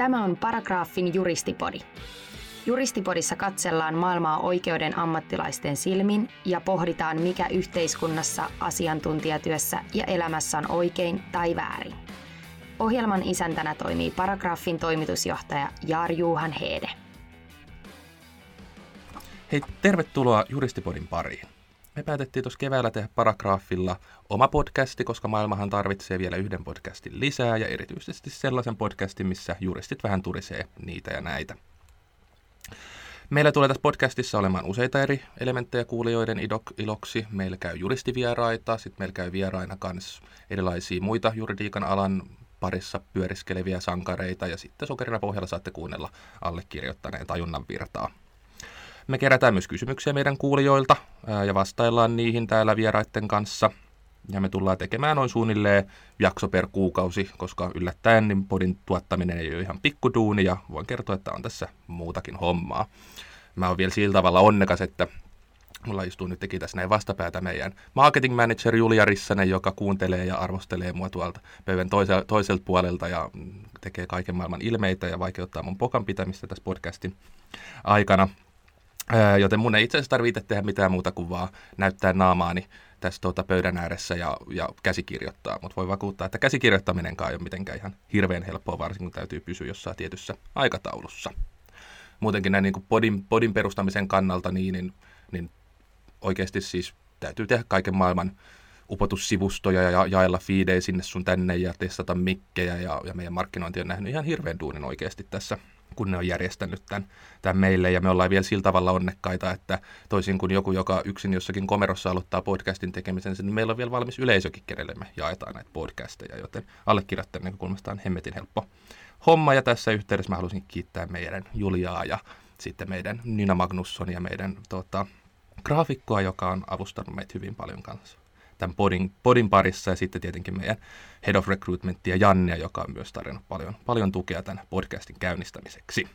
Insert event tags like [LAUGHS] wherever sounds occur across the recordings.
Tämä on Paragraafin juristipodi. Juristipodissa katsellaan maailmaa oikeuden ammattilaisten silmin ja pohditaan, mikä yhteiskunnassa, asiantuntijatyössä ja elämässä on oikein tai väärin. Ohjelman isäntänä toimii Paragraafin toimitusjohtaja Jaar Juhan Heede. Hei, tervetuloa Juristipodin pariin. Me päätettiin tuossa keväällä tehdä Paragraafilla oma podcasti, koska maailmahan tarvitsee vielä yhden podcastin lisää ja erityisesti sellaisen podcastin, missä juristit vähän turisee niitä ja näitä. Meillä tulee tässä podcastissa olemaan useita eri elementtejä kuulijoiden iloksi. Meillä käy juristivieraita, sitten meillä käy vieraina myös erilaisia muita juridiikan alan parissa pyöriskeleviä sankareita ja sitten sokerina pohjalla saatte kuunnella allekirjoittaneen tajunnan virtaa. Me kerätään myös kysymyksiä meidän kuulijoilta ja vastaillaan niihin täällä vieraiden kanssa. Ja me tullaan tekemään noin suunnilleen jakso per kuukausi, koska yllättäen niin podin tuottaminen ei ole ihan pikkuduuni ja voin kertoa, että on tässä muutakin hommaa. Mä oon vielä sillä tavalla onnekas, että Mulla istuu nyt teki tässä näin vastapäätä meidän marketing manager Julia Rissanen, joka kuuntelee ja arvostelee mua tuolta pöydän toiselta, toiselta puolelta ja tekee kaiken maailman ilmeitä ja vaikeuttaa mun pokan pitämistä tässä podcastin aikana. Joten mun ei itse asiassa tarvitse tehdä mitään muuta kuin vaan näyttää naamaani tässä tuota pöydän ääressä ja, ja käsikirjoittaa. Mutta voi vakuuttaa, että käsikirjoittaminenkaan ei ole mitenkään ihan hirveän helppoa, varsinkin kun täytyy pysyä jossain tietyssä aikataulussa. Muutenkin näin niin kuin podin, podin perustamisen kannalta niin, niin, niin oikeasti siis täytyy tehdä kaiken maailman upotussivustoja ja jaella fiidejä sinne sun tänne ja testata mikkejä ja, ja meidän markkinointi on nähnyt ihan hirveän duunin oikeasti tässä kun ne on järjestänyt tämän, tämän meille. Ja me ollaan vielä sillä tavalla onnekkaita, että toisin kuin joku, joka yksin jossakin komerossa aloittaa podcastin tekemisen, niin meillä on vielä valmis yleisökin, kenelle me jaetaan näitä podcasteja, joten allekirjoittajan näkökulmasta on hemmetin helppo homma. Ja tässä yhteydessä mä haluaisin kiittää meidän Juliaa ja sitten meidän Nina Magnusson ja meidän tota, graafikkoa, joka on avustanut meitä hyvin paljon kanssa tämän podin, podin parissa ja sitten tietenkin meidän Head of Recruitmentia Jannia, joka on myös tarjonnut paljon, paljon tukea tämän podcastin käynnistämiseksi.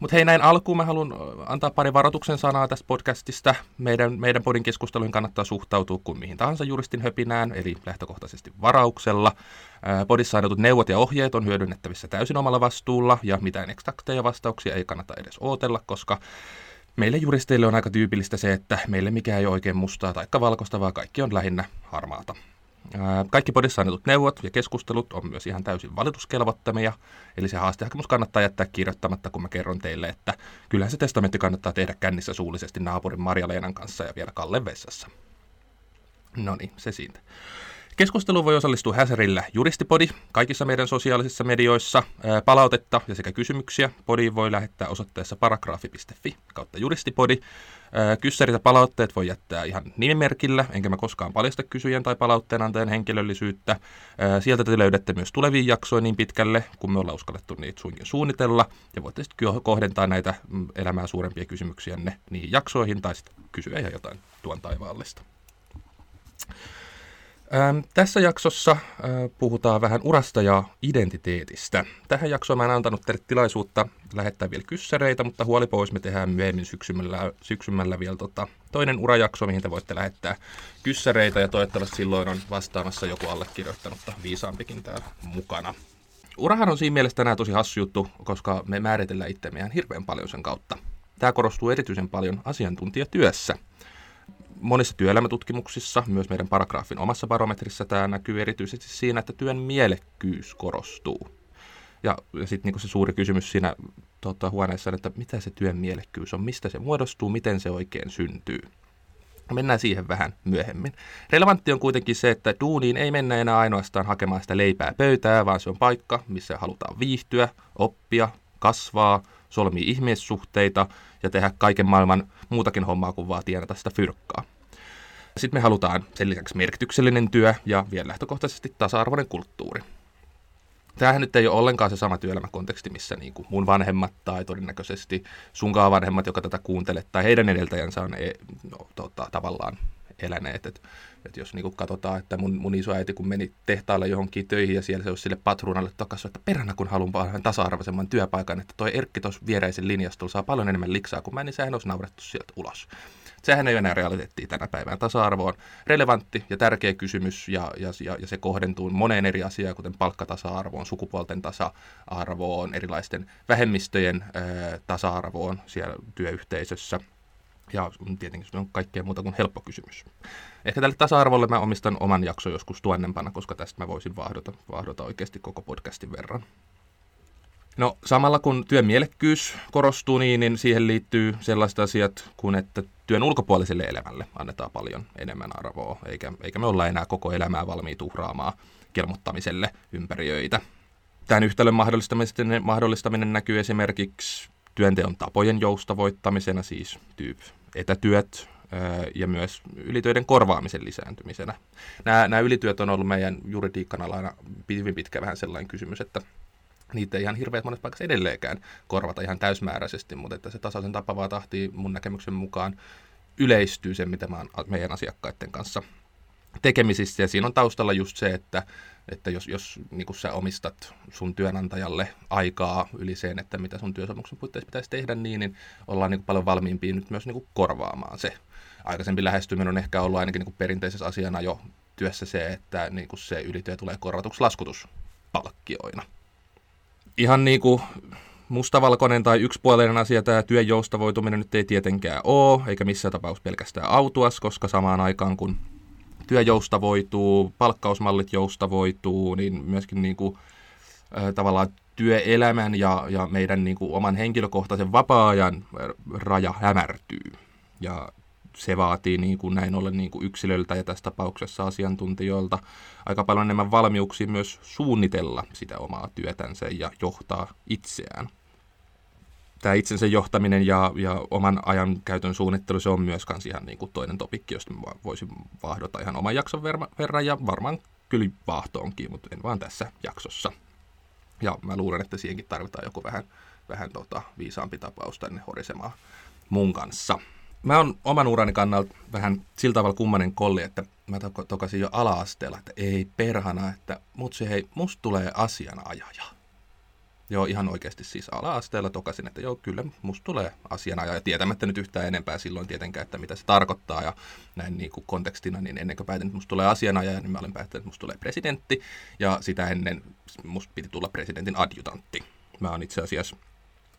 Mutta hei, näin alkuun mä haluan antaa pari varoituksen sanaa tästä podcastista. Meidän, meidän podin keskusteluun kannattaa suhtautua kuin mihin tahansa juristin höpinään, eli lähtökohtaisesti varauksella. Podissa annetut neuvot ja ohjeet on hyödynnettävissä täysin omalla vastuulla, ja mitään eksakteja vastauksia ei kannata edes ootella, koska Meille juristeille on aika tyypillistä se, että meille mikään ei ole oikein mustaa tai valkoista, vaan kaikki on lähinnä harmaata. Kaikki podissa annetut neuvot ja keskustelut on myös ihan täysin valituskelvottomia, eli se haastehakemus kannattaa jättää kirjoittamatta, kun mä kerron teille, että kyllä se testamentti kannattaa tehdä kännissä suullisesti naapurin Marja-Leenan kanssa ja vielä Kalle vessassa. No niin, se siitä. Keskustelu voi osallistua Häsärillä Juristipodi kaikissa meidän sosiaalisissa medioissa. Palautetta ja sekä kysymyksiä podiin voi lähettää osoitteessa paragraafi.fi kautta juristipodi. Kyssärit ja palautteet voi jättää ihan nimimerkillä, enkä mä koskaan paljasta kysyjän tai palautteenantajan henkilöllisyyttä. Sieltä te löydätte myös tulevia jaksoja niin pitkälle, kun me ollaan uskallettu niitä suinkin suunnitella. Ja voitte sitten kohdentaa näitä mm, elämää suurempia kysymyksiänne niihin jaksoihin tai sitten kysyä ihan jotain tuon taivaallista. Ähm, tässä jaksossa äh, puhutaan vähän urasta ja identiteetistä. Tähän jaksoon mä en antanut teille tilaisuutta lähettää vielä kyssäreitä, mutta huoli pois, me tehdään myöhemmin syksymällä, syksymällä vielä tota, toinen urajakso, mihin te voitte lähettää kyssäreitä ja toivottavasti silloin on vastaamassa joku allekirjoittanutta viisaampikin täällä mukana. Urahan on siinä mielessä tänään tosi hassu juttu, koska me määritellään itsemme ihan hirveän paljon sen kautta. Tämä korostuu erityisen paljon asiantuntijatyössä – monissa työelämätutkimuksissa, myös meidän paragraafin omassa barometrissa tämä näkyy erityisesti siinä, että työn mielekkyys korostuu. Ja, ja sitten niin se suuri kysymys siinä tota, huoneessa on, että mitä se työn mielekkyys on, mistä se muodostuu, miten se oikein syntyy. Mennään siihen vähän myöhemmin. Relevantti on kuitenkin se, että duuniin ei mennä enää ainoastaan hakemaan sitä leipää pöytää, vaan se on paikka, missä halutaan viihtyä, oppia, kasvaa, solmia ihmissuhteita ja tehdä kaiken maailman muutakin hommaa kuin vaan tienata sitä fyrkkaa. Sitten me halutaan sen lisäksi merkityksellinen työ ja vielä lähtökohtaisesti tasa-arvoinen kulttuuri. Tämähän nyt ei ole ollenkaan se sama työelämäkonteksti, missä niin kuin mun vanhemmat tai todennäköisesti sunkaan vanhemmat, joka tätä kuuntelee, tai heidän edeltäjänsä on e, no, tota, tavallaan eläneet. Et, et jos niin katsotaan, että mun, mun isoäiti kun meni tehtaalle johonkin töihin ja siellä se olisi sille patruunalle takaisin, että peränä kun haluan vähän tasa-arvoisemman työpaikan, että toi Erkki tuossa viereisen linjastolla saa paljon enemmän liksaa kuin mä, niin sehän olisi naurettu sieltä ulos Sehän ei ole enää realiteettia tänä päivänä. Tasa-arvo on relevantti ja tärkeä kysymys ja, ja, ja, se kohdentuu moneen eri asiaan, kuten palkkatasa-arvoon, sukupuolten tasa-arvoon, erilaisten vähemmistöjen ää, tasa-arvoon siellä työyhteisössä – ja tietenkin se on kaikkea muuta kuin helppo kysymys. Ehkä tälle tasa-arvolle mä omistan oman jakson joskus tuonnempana, koska tästä mä voisin vahdota, vahdota oikeasti koko podcastin verran. No samalla kun työn mielekkyys korostuu niin, niin siihen liittyy sellaiset asiat kuin, että työn ulkopuoliselle elämälle annetaan paljon enemmän arvoa, eikä, eikä me olla enää koko elämää valmiit uhraamaan kelmottamiselle ympäriöitä. Tämän yhtälön mahdollistaminen, mahdollistaminen näkyy esimerkiksi työnteon tapojen joustavoittamisena, siis tyyp etätyöt ja myös ylitöiden korvaamisen lisääntymisenä. Nämä, nämä ylityöt on ollut meidän juridiikan alana hyvin pitkä vähän sellainen kysymys, että niitä ei ihan hirveät monessa paikassa edelleenkään korvata ihan täysmääräisesti, mutta että se tasaisen tapavaa tahti mun näkemyksen mukaan yleistyy sen, mitä mä oon meidän asiakkaiden kanssa tekemisissä. Ja siinä on taustalla just se, että, että jos, jos niin sä omistat sun työnantajalle aikaa yli sen, että mitä sun työsopimuksen puitteissa pitäisi tehdä, niin, niin ollaan niin paljon valmiimpia nyt myös niin korvaamaan se. Aikaisempi lähestyminen on ehkä ollut ainakin niin perinteisessä asiana jo työssä se, että niin se ylityö tulee korvatuksi laskutuspalkkioina. Ihan niin kuin mustavalkoinen tai yksipuolinen asia tämä työn joustavoituminen nyt ei tietenkään ole, eikä missään tapauksessa pelkästään autuas, koska samaan aikaan kun työ joustavoituu, palkkausmallit joustavoituu, niin myöskin niin kuin, äh, tavallaan työelämän ja, ja meidän niin kuin, oman henkilökohtaisen vapaa-ajan raja hämärtyy. Ja se vaatii niin kuin näin ollen niin kuin yksilöltä ja tässä tapauksessa asiantuntijoilta aika paljon enemmän valmiuksia myös suunnitella sitä omaa työtänsä ja johtaa itseään tämä itsensä johtaminen ja, ja oman ajan käytön suunnittelu, se on myös kans ihan niin kuin toinen topikki, josta voisin vahdota ihan oman jakson verran ja varmaan kyllä vaahtoonkin, mutta en vaan tässä jaksossa. Ja mä luulen, että siihenkin tarvitaan joku vähän, vähän tota, viisaampi tapaus tänne horisemaan mun kanssa. Mä oon oman urani kannalta vähän sillä tavalla kummanen kolli, että mä tokasin jo ala-asteella, että ei perhana, että mut se hei, musta tulee asianajaja. Joo, ihan oikeasti siis ala-asteella tokasin, että joo, kyllä, musta tulee asianajaja, tietämättä nyt yhtään enempää silloin tietenkään, että mitä se tarkoittaa, ja näin niin kuin kontekstina, niin ennen kuin päätin, että musta tulee asianajaja, niin mä olen päättänyt, että musta tulee presidentti, ja sitä ennen musta piti tulla presidentin adjutantti. Mä oon itse asiassa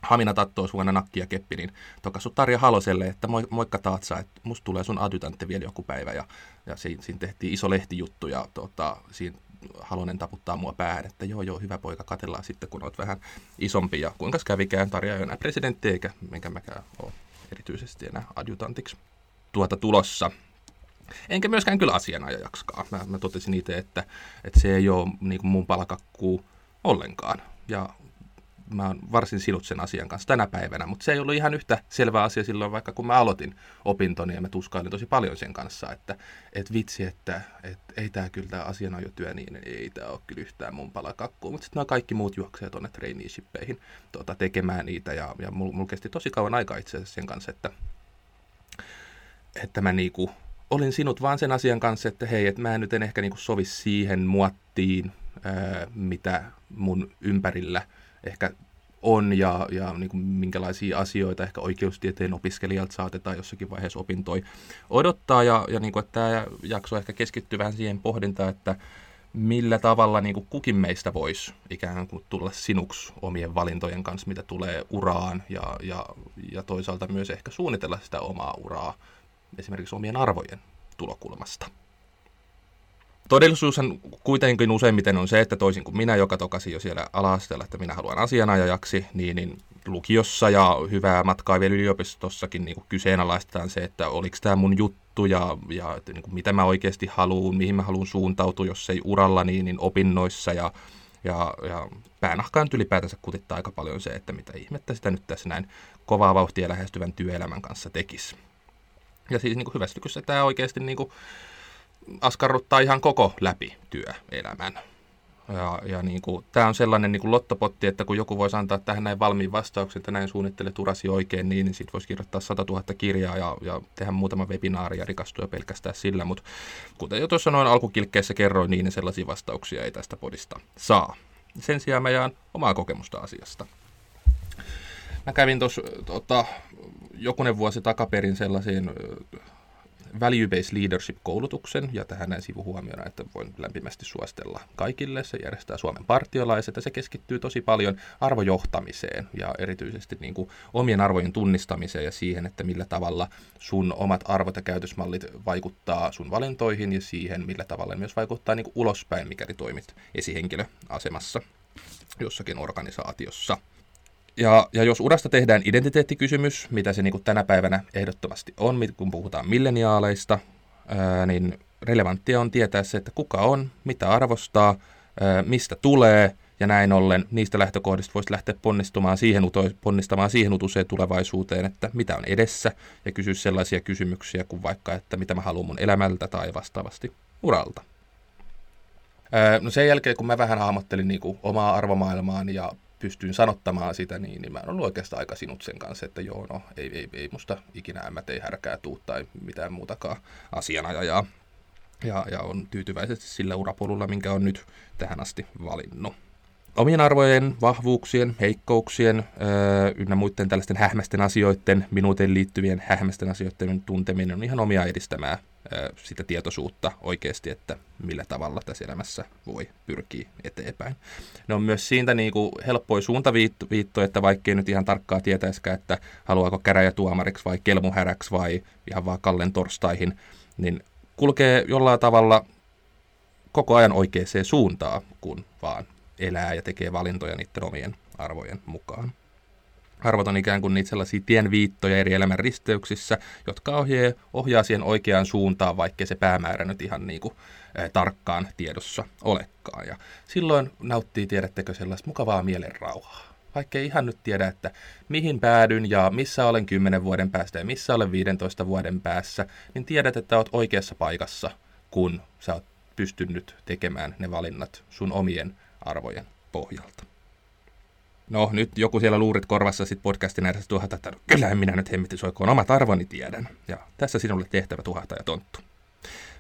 Hamina tattoo suona nakki ja keppi, niin tokasu Tarja Haloselle, että moi, moikka Taatsa, että musta tulee sun adjutantti vielä joku päivä. Ja, ja siinä, siinä tehtiin iso lehtijuttu ja tota, siinä Halonen taputtaa mua päähän, että joo joo, hyvä poika, katellaan sitten kun olet vähän isompi ja kuinka kävikään, Tarja ei enää presidentti eikä minkä mäkään ole erityisesti enää adjutantiksi tuota tulossa. Enkä myöskään kyllä asianajajaksikaan. Mä, mä totesin itse, että, että se ei ole niin mun palkakkuu ollenkaan. Ja mä oon varsin sinut sen asian kanssa tänä päivänä, mutta se ei ollut ihan yhtä selvä asia silloin, vaikka kun mä aloitin opintoni ja mä tuskailin tosi paljon sen kanssa, että et vitsi, että et ei tämä kyllä tämä asianajotyö niin, ei tämä ole kyllä yhtään mun palakakkuu, mutta sitten nämä kaikki muut juoksevat tuonne traineeshippeihin tuota, tekemään niitä ja, ja mulla mul kesti tosi kauan aikaa itse asiassa sen kanssa, että, että mä niinku olin sinut vaan sen asian kanssa, että hei, että mä nyt en ehkä niinku sovi siihen muottiin, ää, mitä mun ympärillä – ehkä on ja, ja niin kuin minkälaisia asioita ehkä oikeustieteen opiskelijalta saatetaan jossakin vaiheessa opintoi odottaa. Ja, ja niin kuin, että tämä jakso ehkä keskittyy vähän siihen pohdintaan, että millä tavalla niin kuin kukin meistä voisi ikään kuin tulla sinuksi omien valintojen kanssa, mitä tulee uraan ja, ja, ja toisaalta myös ehkä suunnitella sitä omaa uraa esimerkiksi omien arvojen tulokulmasta. Todellisuushan kuitenkin useimmiten on se, että toisin kuin minä, joka tokasi jo siellä ala että minä haluan asianajajaksi, niin, niin lukiossa ja hyvää matkaa vielä yliopistossakin niin kuin kyseenalaistetaan se, että oliko tämä mun juttu ja, ja että, niin kuin mitä mä oikeasti haluan, mihin mä haluan suuntautua, jos ei uralla, niin, niin opinnoissa ja, ja, ja päänahkaan ylipäätänsä kutittaa aika paljon se, että mitä ihmettä sitä nyt tässä näin kovaa vauhtia lähestyvän työelämän kanssa tekisi. Ja siis niin kuin hyvästykyssä tämä oikeasti niin kuin, askarruttaa ihan koko läpi työelämän. Ja, ja niin kuin, tämä on sellainen niin kuin lottopotti, että kun joku voisi antaa tähän näin valmiin vastauksen, että näin suunnittelet urasi oikein, niin, niin sitten voisi kirjoittaa 100 000 kirjaa ja, ja tehdä muutama webinaari ja rikastua pelkästään sillä. Mutta kuten jo tuossa noin alkukilkkeessä kerroin, niin sellaisia vastauksia ei tästä podista saa. Sen sijaan mä jaan omaa kokemusta asiasta. Mä kävin tuossa tota, jokunen vuosi takaperin sellaisiin Value-Based Leadership-koulutuksen, ja tähän näin sivuhuomiona, että voin lämpimästi suostella kaikille. Se järjestää Suomen partiolaiset, ja se keskittyy tosi paljon arvojohtamiseen, ja erityisesti niin kuin omien arvojen tunnistamiseen ja siihen, että millä tavalla sun omat arvot ja käytösmallit vaikuttaa sun valintoihin, ja siihen, millä tavalla ne myös vaikuttaa niin kuin ulospäin, mikäli toimit esihenkilöasemassa jossakin organisaatiossa. Ja, ja jos urasta tehdään identiteettikysymys, mitä se niin kuin tänä päivänä ehdottomasti on, kun puhutaan milleniaaleista, niin relevanttia on tietää se, että kuka on, mitä arvostaa, mistä tulee, ja näin ollen niistä lähtökohdista voisi lähteä ponnistumaan siihen, ponnistamaan siihen utuseen tulevaisuuteen, että mitä on edessä, ja kysyä sellaisia kysymyksiä kuin vaikka, että mitä mä haluan mun elämältä tai vastaavasti uralta. No sen jälkeen, kun mä vähän hahmottelin niin kuin omaa arvomaailmaan ja pystyin sanottamaan sitä, niin, niin mä en ollut oikeastaan aika sinut sen kanssa, että joo, no ei, ei, ei musta ikinä mä ei härkää tuu tai mitään muutakaan asianajajaa. Ja, ja on tyytyväisesti sillä urapolulla, minkä on nyt tähän asti valinnut. Omien arvojen, vahvuuksien, heikkouksien öö, ynnä muiden tällaisten hähmästen asioiden, minuuteen liittyvien hähmästen asioiden tunteminen on ihan omia edistämään sitä tietoisuutta oikeasti, että millä tavalla tässä elämässä voi pyrkiä eteenpäin. Ne on myös siitä niin kuin helppoja suuntaviitto, että vaikkei nyt ihan tarkkaa tietäisikään, että haluaako käräjätuomariksi vai kelmuhäräksi vai ihan vaan Kallen torstaihin, niin kulkee jollain tavalla koko ajan oikeaan suuntaan, kun vaan elää ja tekee valintoja niiden omien arvojen mukaan. Arvot on ikään kuin niitä sellaisia tienviittoja eri elämän risteyksissä, jotka ohjaa, ohjaa siihen oikeaan suuntaan, vaikkei se päämäärä nyt ihan niin kuin, ä, tarkkaan tiedossa olekaan. Ja silloin nauttii, tiedättekö, sellaista mukavaa mielenrauhaa. Vaikka ei ihan nyt tiedä, että mihin päädyn ja missä olen 10 vuoden päästä ja missä olen 15 vuoden päässä, niin tiedät, että olet oikeassa paikassa, kun sä oot pystynyt tekemään ne valinnat sun omien arvojen pohjalta. No nyt joku siellä luurit korvassa sit podcastin että no, kyllähän minä nyt hemmetti soikoon omat arvoni tiedän. Ja tässä sinulle tehtävä tuhata ja tonttu.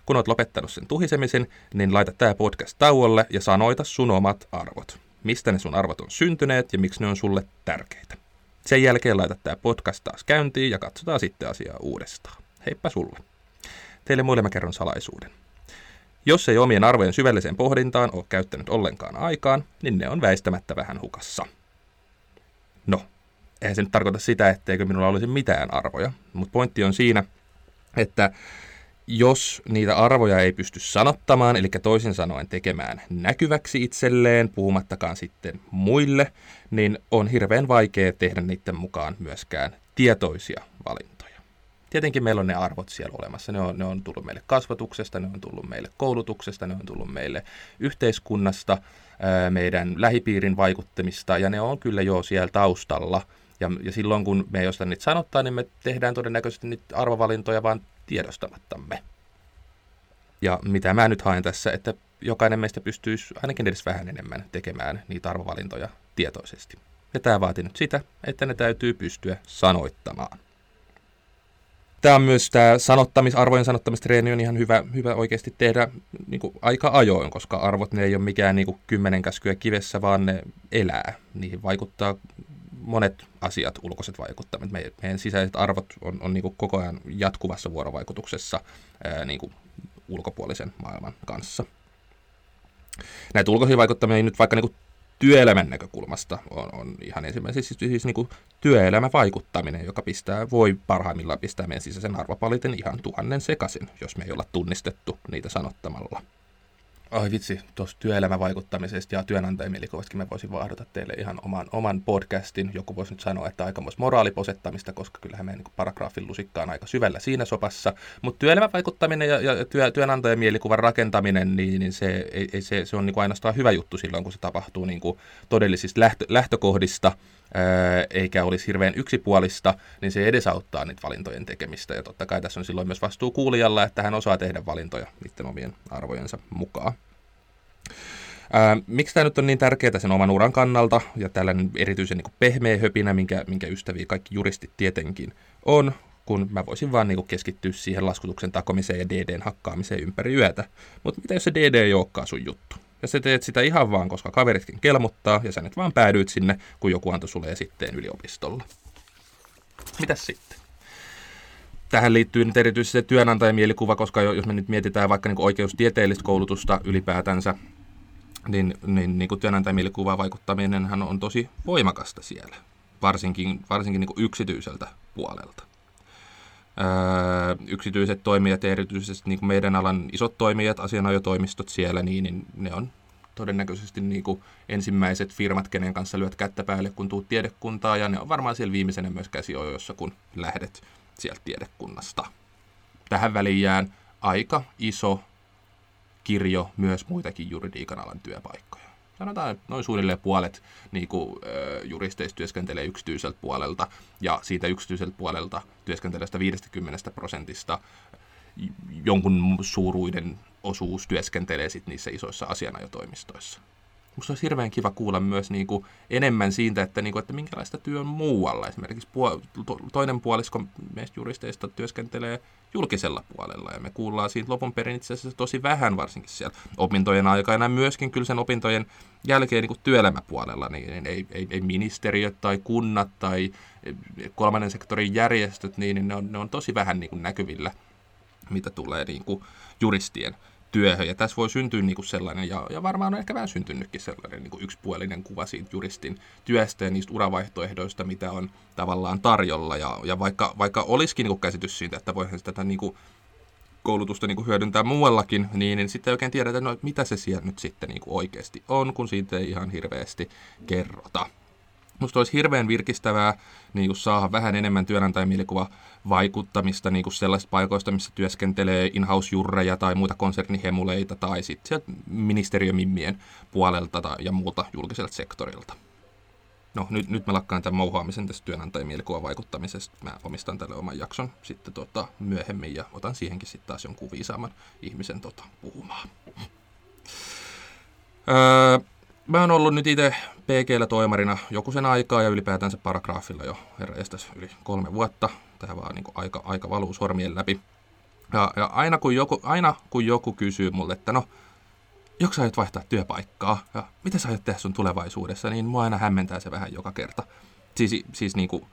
Kun olet lopettanut sen tuhisemisen, niin laita tämä podcast tauolle ja sanoita sun omat arvot. Mistä ne sun arvot on syntyneet ja miksi ne on sulle tärkeitä. Sen jälkeen laita tämä podcast taas käyntiin ja katsotaan sitten asiaa uudestaan. Heippa sulle. Teille muille mä kerron salaisuuden. Jos ei omien arvojen syvälliseen pohdintaan ole käyttänyt ollenkaan aikaan, niin ne on väistämättä vähän hukassa. No, eihän se nyt tarkoita sitä, etteikö minulla olisi mitään arvoja, mutta pointti on siinä, että jos niitä arvoja ei pysty sanottamaan, eli toisin sanoen tekemään näkyväksi itselleen, puhumattakaan sitten muille, niin on hirveän vaikea tehdä niiden mukaan myöskään tietoisia valintoja. Tietenkin meillä on ne arvot siellä olemassa. Ne on, ne on tullut meille kasvatuksesta, ne on tullut meille koulutuksesta, ne on tullut meille yhteiskunnasta, meidän lähipiirin vaikuttamista, ja ne on kyllä jo siellä taustalla. Ja, ja silloin kun me ei osta niitä sanottaa, niin me tehdään todennäköisesti niitä arvovalintoja vaan tiedostamattamme. Ja mitä mä nyt haen tässä, että jokainen meistä pystyisi ainakin edes vähän enemmän tekemään niitä arvovalintoja tietoisesti. Ja tämä vaatii nyt sitä, että ne täytyy pystyä sanoittamaan tämä on myös tämä sanottamis, arvojen sanottamistreeni on ihan hyvä, hyvä oikeasti tehdä niin kuin aika ajoin, koska arvot ne ei ole mikään niin kuin kymmenen käskyä kivessä, vaan ne elää. Niihin vaikuttaa monet asiat, ulkoiset vaikuttamat. Meidän, meidän sisäiset arvot on, on niin kuin koko ajan jatkuvassa vuorovaikutuksessa ää, niin kuin ulkopuolisen maailman kanssa. Näitä ulkoisia vaikuttamia ei nyt vaikka niin kuin työelämän näkökulmasta on, on ihan ensimmäisenä siis, siis niin kuin työelämävaikuttaminen, joka pistää, voi parhaimmillaan pistää meidän sisäisen arvopaliten ihan tuhannen sekaisin, jos me ei olla tunnistettu niitä sanottamalla. Ai vitsi, tuosta työelämävaikuttamisesta ja työnantajamielikuvastakin mä voisin vaahdota teille ihan oman, oman podcastin. Joku voisi nyt sanoa, että aikamoista moraaliposettamista, koska kyllähän meidän niin paragraafin lusikka on aika syvällä siinä sopassa. Mutta työelämävaikuttaminen ja, ja työ, työnantajamielikuvan rakentaminen, niin, niin se, ei, se, se on niin kuin ainoastaan hyvä juttu silloin, kun se tapahtuu niin kuin todellisista lähtö, lähtökohdista – eikä olisi hirveän yksipuolista, niin se edesauttaa niitä valintojen tekemistä. Ja totta kai tässä on silloin myös vastuu kuulijalla, että hän osaa tehdä valintoja niiden omien arvojensa mukaan. Ää, miksi tämä nyt on niin tärkeää sen oman uran kannalta ja tällainen erityisen niin pehmeä höpinä, minkä, minkä ystäviä kaikki juristit tietenkin on, kun mä voisin vaan niin keskittyä siihen laskutuksen takomiseen ja DDn hakkaamiseen ympäri yötä. Mutta mitä jos se DD ei olekaan sun juttu? Ja sä teet sitä ihan vaan, koska kaveritkin kelmottaa, ja sä nyt vaan päädyit sinne, kun joku antoi sulle esitteen yliopistolla. Mitäs sitten? tähän liittyy nyt erityisesti se työnantajamielikuva, koska jos me nyt mietitään vaikka niin oikeustieteellistä koulutusta ylipäätänsä, niin, niin, niin kuin työnantajamielikuva vaikuttaminen on tosi voimakasta siellä, varsinkin, varsinkin niin kuin yksityiseltä puolelta. Öö, yksityiset toimijat ja erityisesti niin kuin meidän alan isot toimijat, asianajotoimistot siellä, niin, niin ne on todennäköisesti niin kuin ensimmäiset firmat, kenen kanssa lyöt kättä päälle, kun tuut tiedekuntaa, ja ne on varmaan siellä viimeisenä myös käsiojoissa, kun lähdet sieltä tiedekunnasta. Tähän väliin jään aika iso kirjo myös muitakin juridiikan alan työpaikkoja. Sanotaan, noin suunnilleen puolet niin kuin, juristeista työskentelee yksityiseltä puolelta, ja siitä yksityiseltä puolelta työskentelevästä 50 prosentista jonkun suuruiden osuus työskentelee sit niissä isoissa asianajotoimistoissa. Musta olisi hirveän kiva kuulla myös niin kuin enemmän siitä, että, niin kuin, että minkälaista työ on muualla. Esimerkiksi puol- to- toinen puolisko meistä juristeista työskentelee julkisella puolella, ja me kuullaan siitä lopun perin itse asiassa tosi vähän, varsinkin siellä opintojen aikana, myöskin kyllä sen opintojen jälkeen niin kuin työelämäpuolella, niin ei, ei, ei ministeriöt tai kunnat tai kolmannen sektorin järjestöt, niin, niin ne, on, ne on tosi vähän niin kuin näkyvillä, mitä tulee niin kuin juristien työhön. Ja tässä voi syntyä niin kuin sellainen, ja, ja varmaan on ehkä vähän syntynytkin sellainen niin kuin yksipuolinen kuva siitä juristin työstä ja niistä uravaihtoehdoista, mitä on tavallaan tarjolla. Ja, ja vaikka, vaikka olisikin niin kuin käsitys siitä, että voihan tätä niin kuin koulutusta niin kuin hyödyntää muuallakin, niin, niin sitten ei oikein tiedetä, no, mitä se siellä nyt sitten niin kuin oikeasti on, kun siitä ei ihan hirveästi kerrota. Musta olisi hirveän virkistävää niin kuin saada vähän enemmän työnantajamielikuva vaikuttamista niin kuin sellaisista paikoista, missä työskentelee in-house-jurreja tai muita konsernihemuleita tai sitten ministeriömimmien puolelta tai, ja muulta julkiselta sektorilta. No nyt, nyt mä lakkaan tämän mouhaamisen tästä työnantajamielikuvan vaikuttamisesta. Mä omistan tälle oman jakson sitten tota, myöhemmin ja otan siihenkin sitten taas jonkun viisaamman ihmisen tota, puhumaan. Öö, mä oon ollut nyt itse PGllä toimarina joku sen aikaa ja ylipäätänsä paragraafilla jo herra yli kolme vuotta. Tähän vaan niin aika, aika valuu sormien läpi. Ja, ja aina, kun joku, aina kun joku kysyy mulle, että no, joko sä aiot vaihtaa työpaikkaa ja mitä sä aiot tehdä sun tulevaisuudessa, niin mua aina hämmentää se vähän joka kerta. Siis, siis niin kuin,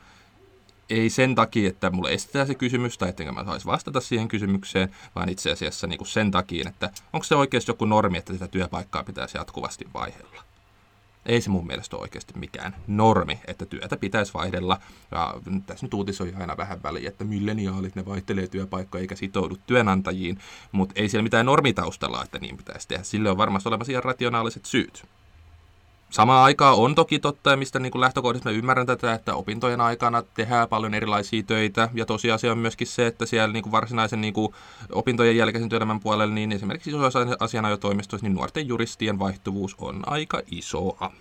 ei sen takia, että mulle estetään se kysymys tai ettenkö mä saisi vastata siihen kysymykseen, vaan itse asiassa niin kuin sen takia, että onko se oikeasti joku normi, että sitä työpaikkaa pitäisi jatkuvasti vaihella. Ei se mun mielestä ole oikeasti mikään normi, että työtä pitäisi vaihdella. Ja tässä nyt uutisoi aina vähän väliin, että milleniaalit ne vaihtelee työpaikkoja eikä sitoudu työnantajiin, mutta ei siellä mitään normitaustalla, että niin pitäisi tehdä. Sille on varmasti olemassa ihan rationaaliset syyt. Samaan aikaan on toki totta, ja mistä niin kuin lähtökohdista mä ymmärrän tätä, että opintojen aikana tehdään paljon erilaisia töitä, ja tosiasia on myöskin se, että siellä niin kuin varsinaisen niin kuin opintojen jälkeisen työelämän puolella, niin esimerkiksi isoissa asianajotoimistoissa, niin nuorten juristien vaihtuvuus on aika isoa.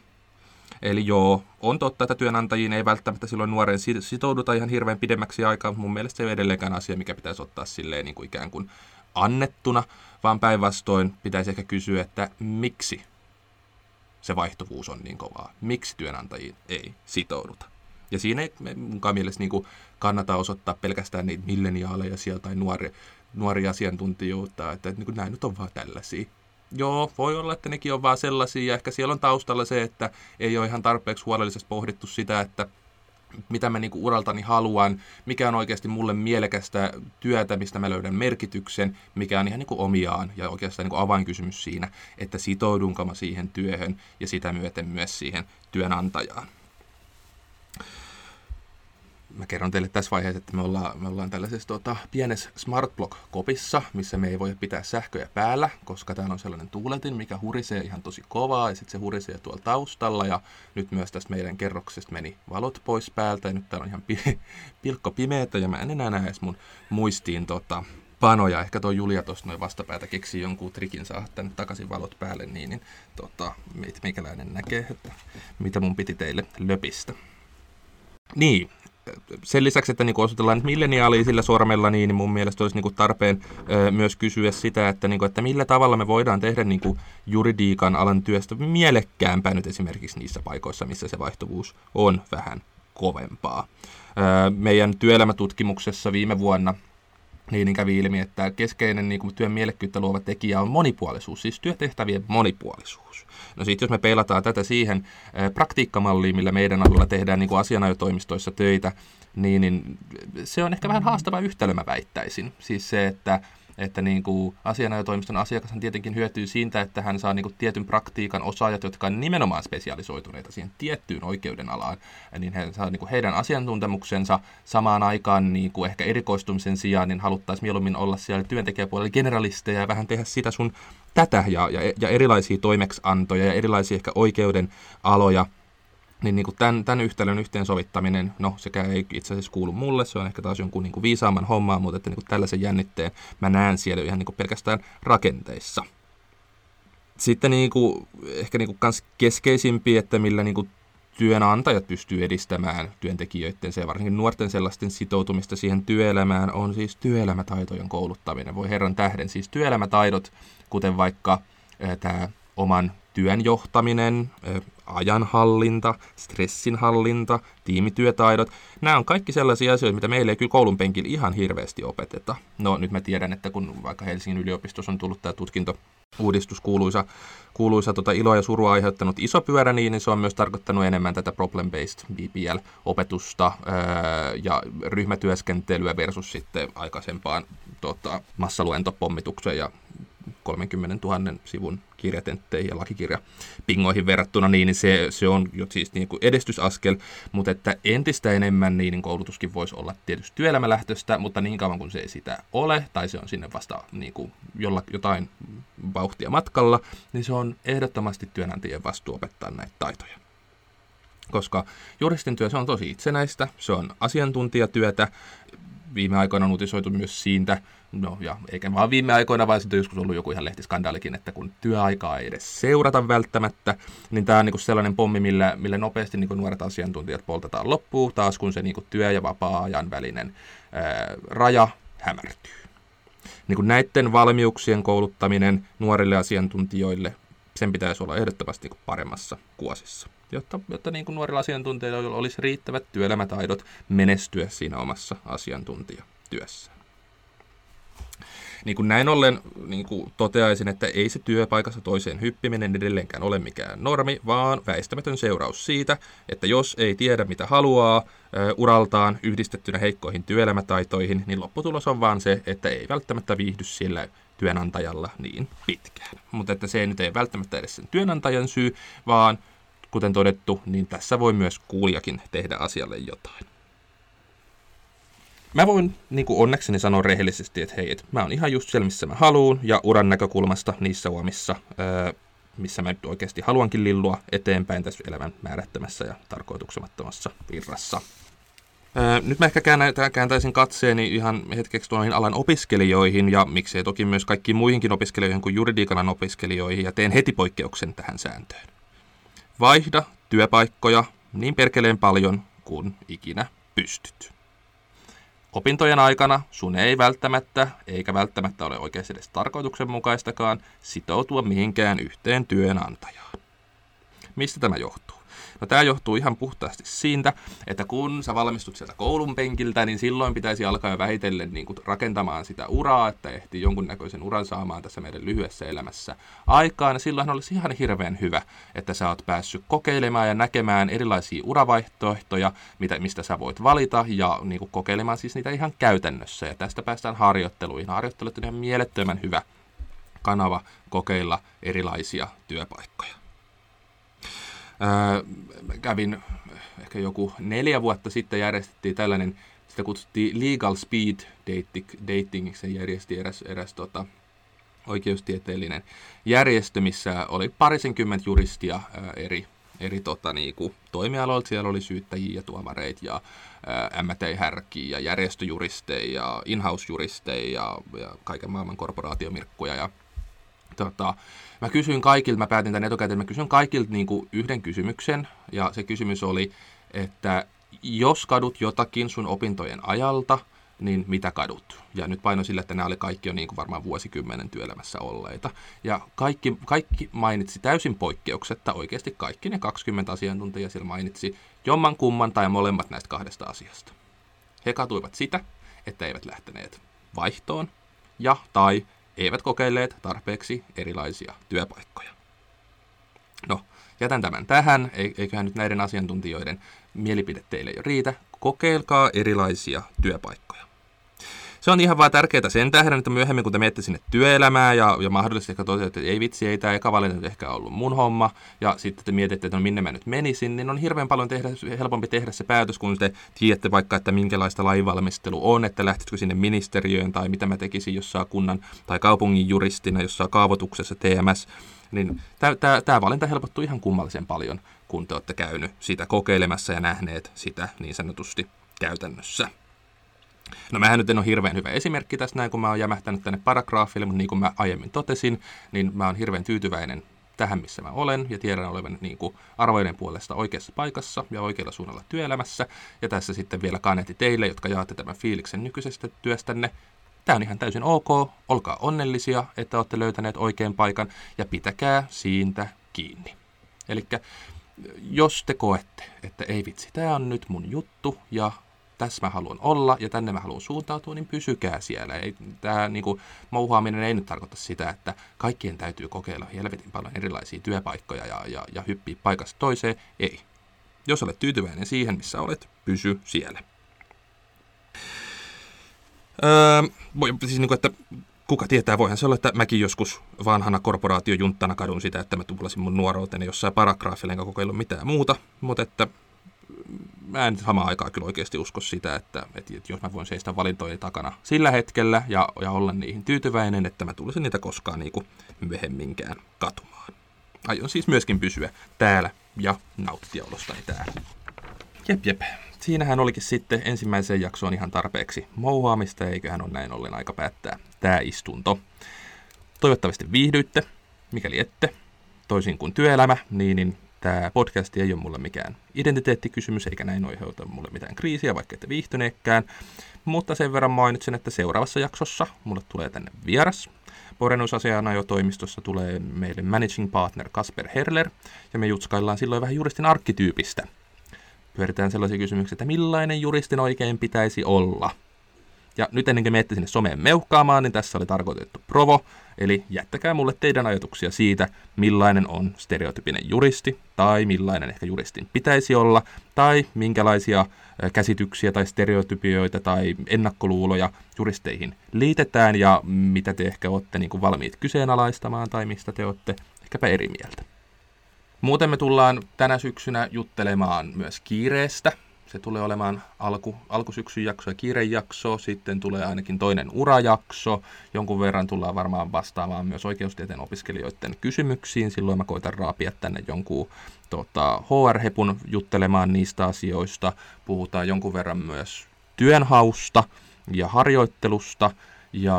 Eli joo, on totta, että työnantajiin ei välttämättä silloin nuoreen sitouduta ihan hirveän pidemmäksi aikaa, mutta mun mielestä se ei edelleenkään asia, mikä pitäisi ottaa silleen niin kuin ikään kuin annettuna, vaan päinvastoin pitäisi ehkä kysyä, että miksi se vaihtuvuus on niin kovaa. Miksi työnantajiin ei sitouduta? Ja siinä ei mukaan mielestä niin kuin kannata osoittaa pelkästään niitä milleniaaleja sieltä tai nuori, nuoria asiantuntijoita, että, niin kuin nämä nyt on vaan tällaisia. Joo, voi olla, että nekin on vaan sellaisia, ja ehkä siellä on taustalla se, että ei ole ihan tarpeeksi huolellisesti pohdittu sitä, että mitä mä niinku uraltani haluan, mikä on oikeasti mulle mielekästä työtä, mistä mä löydän merkityksen, mikä on ihan niinku omiaan ja oikeastaan niinku avainkysymys siinä, että sitoudunko mä siihen työhön ja sitä myöten myös siihen työnantajaan mä kerron teille tässä vaiheessa, että me ollaan, me ollaan tällaisessa tota, pienessä smart kopissa missä me ei voi pitää sähköjä päällä, koska täällä on sellainen tuuletin, mikä hurisee ihan tosi kovaa, ja sitten se hurisee tuolla taustalla, ja nyt myös tästä meidän kerroksesta meni valot pois päältä, ja nyt täällä on ihan pi- [LAUGHS] pilkko pimeätä, ja mä en enää näe edes mun muistiin tota, panoja. Ehkä tuo Julia tuosta noin vastapäätä keksi jonkun trikin saada tänne takaisin valot päälle, niin, niin tota, meikäläinen näkee, että mitä mun piti teille löpistä. Niin, sen lisäksi, että niin osoitellaan nyt milleniaalia sillä sormella, niin, niin mun mielestä olisi niin tarpeen myös kysyä sitä, että, niin kuin, että millä tavalla me voidaan tehdä niin kuin juridiikan alan työstä mielekkäämpää nyt esimerkiksi niissä paikoissa, missä se vaihtuvuus on vähän kovempaa. Meidän työelämätutkimuksessa viime vuonna niin, kävi ilmi, että keskeinen niin kuin työn mielekkyyttä luova tekijä on monipuolisuus, siis työtehtävien monipuolisuus. No sitten jos me peilataan tätä siihen praktiikkamalliin, millä meidän alueella tehdään niin kuin asianajotoimistoissa töitä, niin, niin se on ehkä vähän haastava yhtälö, mä väittäisin. Siis se, että että niin kuin asianajotoimiston asiakas tietenkin hyötyy siitä, että hän saa niin kuin tietyn praktiikan osaajat, jotka on nimenomaan spesialisoituneita siihen tiettyyn oikeuden alaan, niin he saa niin kuin heidän asiantuntemuksensa samaan aikaan niin kuin ehkä erikoistumisen sijaan, niin haluttaisiin mieluummin olla siellä työntekijäpuolella generalisteja ja vähän tehdä sitä sun tätä ja, ja, ja erilaisia toimeksantoja ja erilaisia ehkä oikeuden aloja, niin, niin kuin tämän, tämän yhtälön yhteensovittaminen, no sekä ei itse asiassa kuulu mulle, se on ehkä taas jonkun niin kuin viisaamman hommaa, mutta että niin kuin tällaisen jännitteen mä näen siellä ihan niin kuin pelkästään rakenteissa. Sitten niin kuin, ehkä niin kuin kans keskeisimpi, että millä niin kuin työnantajat pystyy edistämään työntekijöiden ja varsinkin nuorten sellaisten sitoutumista siihen työelämään, on siis työelämätaitojen kouluttaminen. Voi herran tähden, siis työelämätaidot, kuten vaikka tämä oman työn johtaminen, ajanhallinta, stressinhallinta, tiimityötaidot. Nämä on kaikki sellaisia asioita, mitä meille ei kyllä koulun penkillä ihan hirveästi opeteta. No nyt mä tiedän, että kun vaikka Helsingin yliopistossa on tullut tämä tutkinto, uudistus kuuluisa, kuuluisa tota iloa ja surua aiheuttanut iso pyörä, niin, se on myös tarkoittanut enemmän tätä problem-based BPL-opetusta ää, ja ryhmätyöskentelyä versus sitten aikaisempaan tota, massaluentopommitukseen ja 30 000 sivun kirjatentteihin ja lakikirjapingoihin verrattuna, niin se, se on jo siis niin kuin edistysaskel, mutta että entistä enemmän niin koulutuskin voisi olla tietysti työelämälähtöistä, mutta niin kauan kuin se ei sitä ole, tai se on sinne vasta niin kuin jolla, jotain vauhtia matkalla, niin se on ehdottomasti työnantajien vastuu opettaa näitä taitoja. Koska juristin työ se on tosi itsenäistä, se on asiantuntijatyötä, viime aikoina on uutisoitu myös siitä, no ja eikä vaan viime aikoina, vaan sitten joskus ollut joku ihan lehtiskandaalikin, että kun työaikaa ei edes seurata välttämättä, niin tämä on niin sellainen pommi, millä, millä nopeasti niin nuoret asiantuntijat poltetaan loppuun, taas kun se niin työ- ja vapaa-ajan välinen ää, raja hämärtyy. Niin kuin näiden valmiuksien kouluttaminen nuorille asiantuntijoille, sen pitäisi olla ehdottomasti niin paremmassa kuosissa jotta, jotta niin kuin nuorilla asiantuntijoilla olisi riittävät työelämätaidot menestyä siinä omassa asiantuntijatyössään. Niin kuin näin ollen niin kuin toteaisin, että ei se työpaikassa toiseen hyppiminen edelleenkään ole mikään normi, vaan väistämätön seuraus siitä, että jos ei tiedä mitä haluaa uraltaan yhdistettynä heikkoihin työelämätaitoihin, niin lopputulos on vaan se, että ei välttämättä viihdy sillä työnantajalla niin pitkään. Mutta että se ei nyt ei välttämättä edes sen työnantajan syy, vaan kuten todettu, niin tässä voi myös kuulijakin tehdä asialle jotain. Mä voin niin kuin onnekseni sanoa rehellisesti, että hei, et mä oon ihan just siellä, missä mä haluun, ja uran näkökulmasta niissä uomissa, öö, missä mä nyt oikeasti haluankin lillua eteenpäin tässä elämän määrättömässä ja tarkoituksemattomassa virrassa. Öö, nyt mä ehkä kääntäisin katseeni ihan hetkeksi tuohon alan opiskelijoihin ja miksei toki myös kaikkiin muihinkin opiskelijoihin kuin juridiikan opiskelijoihin ja teen heti poikkeuksen tähän sääntöön. Vaihda työpaikkoja niin perkeleen paljon kuin ikinä pystyt. Opintojen aikana sun ei välttämättä, eikä välttämättä ole oikeasti edes tarkoituksenmukaistakaan, sitoutua mihinkään yhteen työnantajaan. Mistä tämä johtuu? No tämä johtuu ihan puhtaasti siitä, että kun sä valmistut sieltä koulun penkiltä, niin silloin pitäisi alkaa vähitellen niin kuin rakentamaan sitä uraa, että ehtii jonkunnäköisen uran saamaan tässä meidän lyhyessä elämässä aikaan. Silloin olisi ihan hirveän hyvä, että sä oot päässyt kokeilemaan ja näkemään erilaisia uravaihtoehtoja, mitä, mistä sä voit valita ja niin kuin kokeilemaan siis niitä ihan käytännössä. Ja tästä päästään harjoitteluihin. Harjoittelut on ihan mielettömän hyvä kanava kokeilla erilaisia työpaikkoja. Kävin ehkä joku neljä vuotta sitten järjestettiin tällainen, sitä kutsuttiin Legal Speed Dating, se järjesti eräs, eräs tota, oikeustieteellinen järjestö, missä oli parisenkymmentä juristia ää, eri, eri tota, niinku, toimialoilta. Siellä oli syyttäjiä ja tuomareita ja M&A-härkiä ja järjestöjuristeja ja in-house-juristeja ja, ja kaiken maailman korporaatiomirkkuja. Ja, tota, Mä kysyin kaikilta, mä päätin tämän etukäteen, mä kysyin kaikilta niin kuin yhden kysymyksen, ja se kysymys oli, että jos kadut jotakin sun opintojen ajalta, niin mitä kadut? Ja nyt paino sille, että nämä oli kaikki jo niin kuin varmaan vuosikymmenen työelämässä olleita. Ja kaikki, kaikki mainitsi täysin poikkeuksetta, oikeasti kaikki ne 20 asiantuntijaa siellä mainitsi jomman kumman tai molemmat näistä kahdesta asiasta. He katuivat sitä, että eivät lähteneet vaihtoon ja tai eivät kokeilleet tarpeeksi erilaisia työpaikkoja. No, jätän tämän tähän, eiköhän nyt näiden asiantuntijoiden mielipide teille jo riitä. Kokeilkaa erilaisia työpaikkoja. Se on ihan vaan tärkeää sen tähden, että myöhemmin kun te menette sinne työelämään ja, ja mahdollisesti ehkä toteatte, että ei vitsi, ei tämä eka valinta ehkä ollut mun homma, ja sitten te mietitte, että no minne mä nyt menisin, niin on hirveän paljon tehdä, helpompi tehdä se päätös, kun te tiedätte vaikka, että minkälaista lainvalmistelu on, että lähtisikö sinne ministeriöön tai mitä mä tekisin jossain kunnan tai kaupungin juristina, jossain kaavoituksessa TMS, niin tämä valinta helpottuu ihan kummallisen paljon, kun te olette käynyt sitä kokeilemassa ja nähneet sitä niin sanotusti käytännössä. No mähän nyt en ole hirveän hyvä esimerkki tässä näin, kun mä oon jämähtänyt tänne paragraafille, mutta niin kuin mä aiemmin totesin, niin mä oon hirveän tyytyväinen tähän, missä mä olen, ja tiedän olevan niin kuin arvojen puolesta oikeassa paikassa ja oikealla suunnalla työelämässä. Ja tässä sitten vielä kanetti teille, jotka jaatte tämän fiiliksen nykyisestä työstänne. Tämä on ihan täysin ok, olkaa onnellisia, että olette löytäneet oikean paikan, ja pitäkää siitä kiinni. Eli jos te koette, että ei vitsi, tämä on nyt mun juttu, ja tässä mä haluan olla ja tänne mä haluan suuntautua, niin pysykää siellä. Tämä niin kuin, mouhaaminen ei nyt tarkoita sitä, että kaikkien täytyy kokeilla helvetin paljon erilaisia työpaikkoja ja, ja, ja hyppiä paikasta toiseen. Ei. Jos olet tyytyväinen siihen, missä olet, pysy siellä. Öö, siis niin kuin, että kuka tietää, voihan se olla, että mäkin joskus vanhana korporaatiojunttana kadun sitä, että mä tuplasin mun nuoruuteni jossain paragraafilla enkä kokeillut mitään muuta, mutta että mä en samaan aikaan kyllä oikeasti usko sitä, että, että, että jos mä voin seistä valintojen takana sillä hetkellä ja, ja olla niihin tyytyväinen, että mä tulisin niitä koskaan niin kuin myöhemminkään katumaan. Aion siis myöskin pysyä täällä ja nauttia olostani täällä. Jep, jep. Siinähän olikin sitten ensimmäiseen jaksoon ihan tarpeeksi mouhaamista, eiköhän ole näin ollen aika päättää tämä istunto. Toivottavasti viihdyitte, mikäli ette. Toisin kuin työelämä, niin, niin Tämä podcast ei ole mulle mikään identiteettikysymys, eikä näin aiheuta mulle mitään kriisiä, vaikka ette viihtyneekään. Mutta sen verran mainitsen, että seuraavassa jaksossa mulle tulee tänne vieras. jo toimistossa tulee meille managing partner Kasper Herler, ja me jutskaillaan silloin vähän juristin arkkityypistä. Pyöritään sellaisia kysymyksiä, että millainen juristin oikein pitäisi olla – ja nyt ennen kuin menette sinne someen meuhkaamaan, niin tässä oli tarkoitettu provo, eli jättäkää mulle teidän ajatuksia siitä, millainen on stereotypinen juristi, tai millainen ehkä juristin pitäisi olla, tai minkälaisia käsityksiä tai stereotypioita tai ennakkoluuloja juristeihin liitetään, ja mitä te ehkä olette niin kuin valmiit kyseenalaistamaan, tai mistä te olette ehkäpä eri mieltä. Muuten me tullaan tänä syksynä juttelemaan myös kiireestä, se tulee olemaan alku, alkusyksyn jakso ja kiirejakso, sitten tulee ainakin toinen urajakso. Jonkun verran tullaan varmaan vastaamaan myös oikeustieteen opiskelijoiden kysymyksiin. Silloin mä koitan raapia tänne jonkun tota, HR-hepun juttelemaan niistä asioista. Puhutaan jonkun verran myös työnhausta ja harjoittelusta ja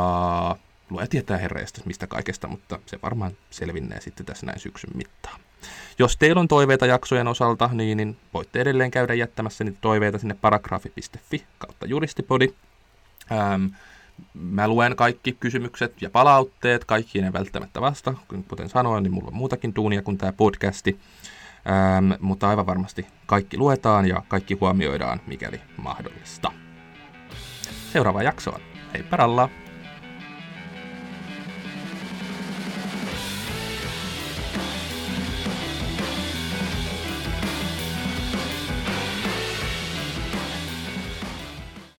lue tietää herreistä mistä kaikesta, mutta se varmaan selvinnee sitten tässä näin syksyn mittaan. Jos teillä on toiveita jaksojen osalta, niin, niin voitte edelleen käydä jättämässä niitä toiveita sinne paragrafi.fi kautta juristipodi. Ähm, mä luen kaikki kysymykset ja palautteet, kaikki ne välttämättä vasta. Kuten sanoin, niin mulla on muutakin duunia kuin tämä podcasti. Ähm, mutta aivan varmasti kaikki luetaan ja kaikki huomioidaan, mikäli mahdollista. Seuraava jaksoon. Hei paralla!